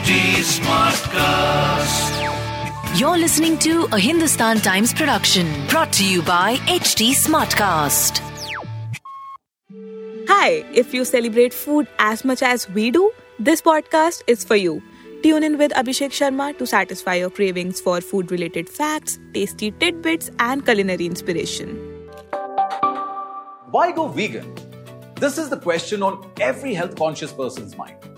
HT Smartcast. You're listening to a Hindustan Times production brought to you by HT Smartcast. Hi, if you celebrate food as much as we do, this podcast is for you. Tune in with Abhishek Sharma to satisfy your cravings for food related facts, tasty tidbits, and culinary inspiration. Why go vegan? This is the question on every health conscious person's mind.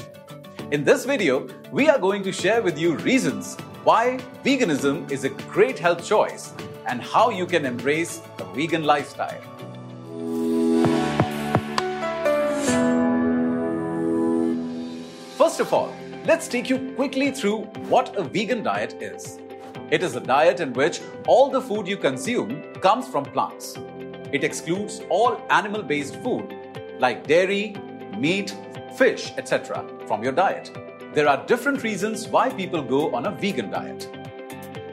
In this video, we are going to share with you reasons why veganism is a great health choice and how you can embrace a vegan lifestyle. First of all, let's take you quickly through what a vegan diet is. It is a diet in which all the food you consume comes from plants. It excludes all animal based food like dairy, meat, fish, etc. from your diet. There are different reasons why people go on a vegan diet.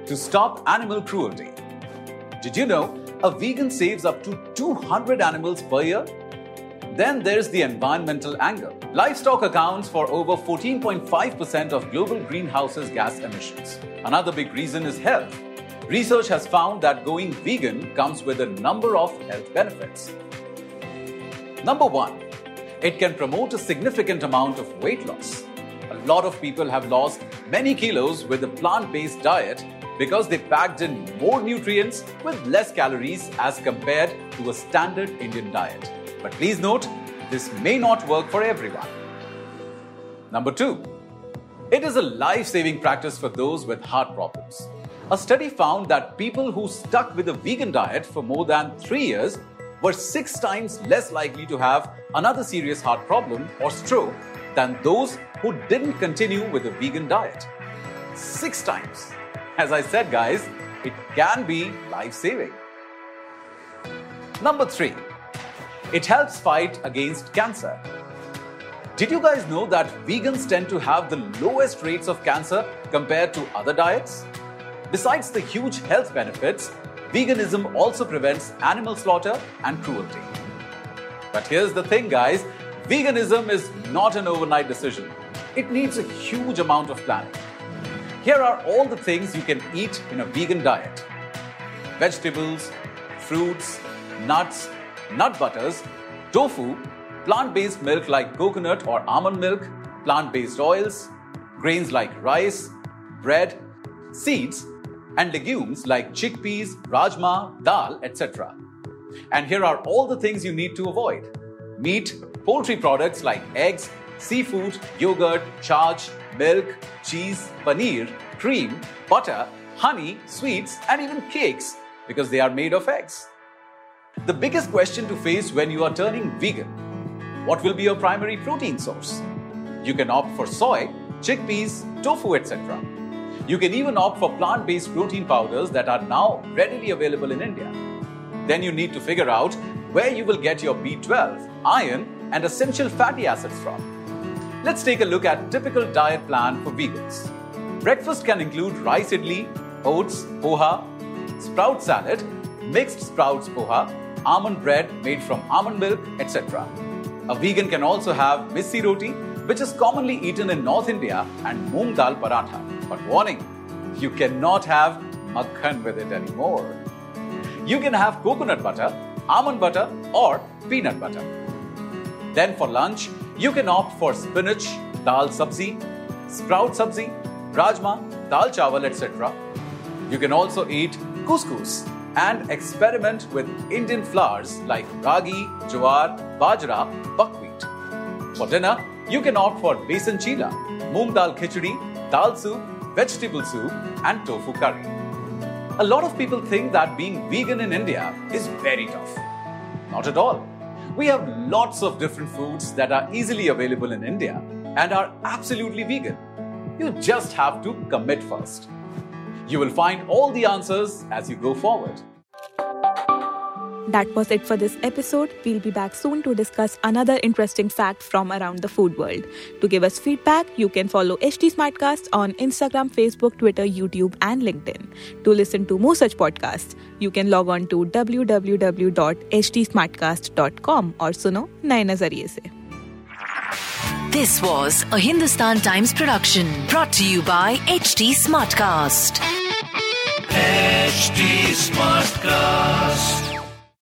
To stop animal cruelty. Did you know a vegan saves up to 200 animals per year? Then there's the environmental angle. Livestock accounts for over 14.5% of global greenhouses gas emissions. Another big reason is health. Research has found that going vegan comes with a number of health benefits. Number one, it can promote a significant amount of weight loss. A lot of people have lost many kilos with a plant based diet because they packed in more nutrients with less calories as compared to a standard Indian diet. But please note, this may not work for everyone. Number two, it is a life saving practice for those with heart problems. A study found that people who stuck with a vegan diet for more than three years were six times less likely to have another serious heart problem or stroke than those who didn't continue with a vegan diet. Six times. As I said, guys, it can be life saving. Number three, it helps fight against cancer. Did you guys know that vegans tend to have the lowest rates of cancer compared to other diets? Besides the huge health benefits, veganism also prevents animal slaughter and cruelty. But here's the thing, guys veganism is not an overnight decision, it needs a huge amount of planning. Here are all the things you can eat in a vegan diet vegetables, fruits, nuts, nut butters, tofu, plant based milk like coconut or almond milk, plant based oils, grains like rice, bread, seeds, and legumes like chickpeas, rajma, dal, etc. And here are all the things you need to avoid meat, poultry products like eggs, seafood, yogurt, charge, milk, cheese, paneer, cream, butter, honey, sweets, and even cakes because they are made of eggs. The biggest question to face when you are turning vegan what will be your primary protein source? You can opt for soy, chickpeas, tofu, etc. You can even opt for plant based protein powders that are now readily available in India. Then you need to figure out where you will get your B12, iron, and essential fatty acids from. Let's take a look at typical diet plan for vegans. Breakfast can include rice idli, oats, poha, sprout salad, mixed sprouts poha, almond bread made from almond milk, etc. A vegan can also have missi roti, which is commonly eaten in North India, and moong dal paratha. But warning, you cannot have makhan with it anymore. You can have coconut butter, almond butter, or peanut butter. Then for lunch, you can opt for spinach, dal sabzi, sprout sabzi, rajma, dal chawal, etc. You can also eat couscous and experiment with Indian flours like ragi, jowar, bajra, buckwheat. For dinner, you can opt for besan chila, moong dal khichdi, dal soup, vegetable soup, and tofu curry. A lot of people think that being vegan in India is very tough. Not at all. We have lots of different foods that are easily available in India and are absolutely vegan. You just have to commit first. You will find all the answers as you go forward. That was it for this episode. We'll be back soon to discuss another interesting fact from around the food world. To give us feedback, you can follow HT Smartcast on Instagram, Facebook, Twitter, YouTube, and LinkedIn. To listen to more such podcasts, you can log on to www.htsmartcast.com or suno नए नजरिए से This was a Hindustan Times production brought to you by HT Smartcast. HT Smartcast.